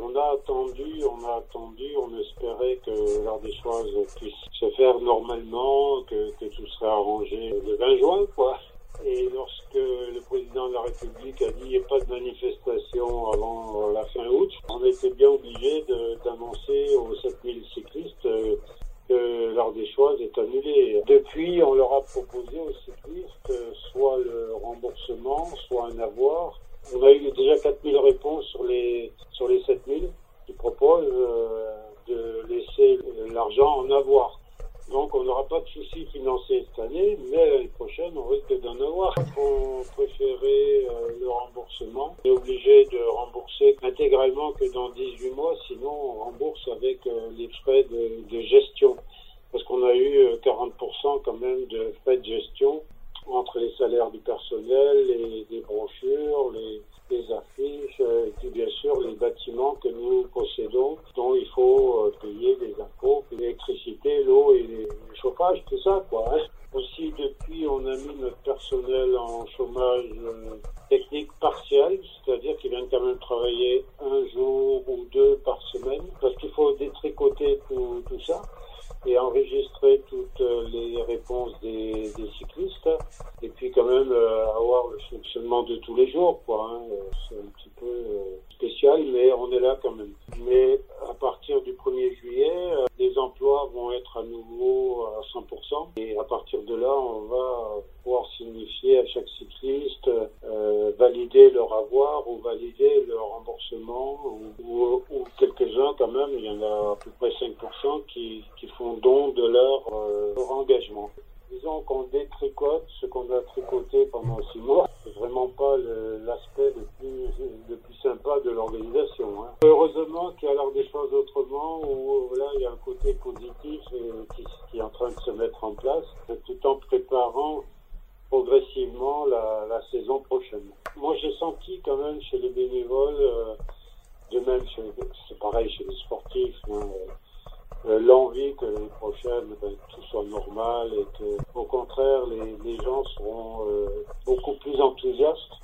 on a attendu, on a attendu, on espérait que l'heure des choses puisse se faire normalement, que, tout serait arrangé le 20 juin, quoi. Et lorsque le président de la République a dit qu'il n'y ait pas de manifestation avant la fin août, on était bien obligé d'annoncer aux 7000 cyclistes euh, que l'heure des choses est annulée. Depuis, on leur a proposé aux cyclistes euh, soit le remboursement, soit un avoir. On a eu déjà 4000 réponses sur les, sur les 7000 qui proposent euh, de laisser l'argent en avoir. Donc on n'aura pas de soucis financiers cette année, mais l'année prochaine on risque d'en avoir. On préférait euh, le remboursement. On est obligé de rembourser intégralement que dans 18 mois, sinon on rembourse avec euh, les frais de, gestion. Parce qu'on a eu euh, 40% quand même de frais de gestion entre les salaires du personnel, les, les brochures, les, les affiches, euh, et puis bien sûr les bâtiments que nous possédons, dont il faut euh, payer les impôts, l'électricité, l'eau et les- le chauffage, tout ça quoi. hein. Aussi depuis on a mis notre personnel en chômage euh, technique partiel, c'est-à-dire qu'ils viennent quand même travailler un jour ou deux par semaine, parce qu'il faut détricoter tout, ça et enregistrer toutes euh, les réponses des, cyclistes et puis quand même euh, avoir le fonctionnement de tous les jours quoi hein. C'est un petit peu spécial mais on est là quand même mais à partir du 1er juillet les emplois vont être à nouveau à 100% et à partir de là on va à chaque cycliste euh, valider leur avoir ou valider leur remboursement ou, quelques-uns quand même il y en a à peu près 5% qui, qui font don de leur, euh, leur engagement disons qu'on détricote ce qu'on a tricoté pendant six mois. C'est vraiment pas l'aspect le plus, le plus sympa de l'organisation. hein. Heureusement qu'il y a alors des choses autrement où là il y a un côté positif euh, qui, qui est en train de se mettre en place tout en préparant la, la saison prochaine. Moi j'ai senti quand même chez les bénévoles, euh, de même c'est pareil chez les sportifs, hein, euh, euh, l'envie que l'année prochaine ben, tout soit normal et que au contraire les, gens seront beaucoup plus enthousiastes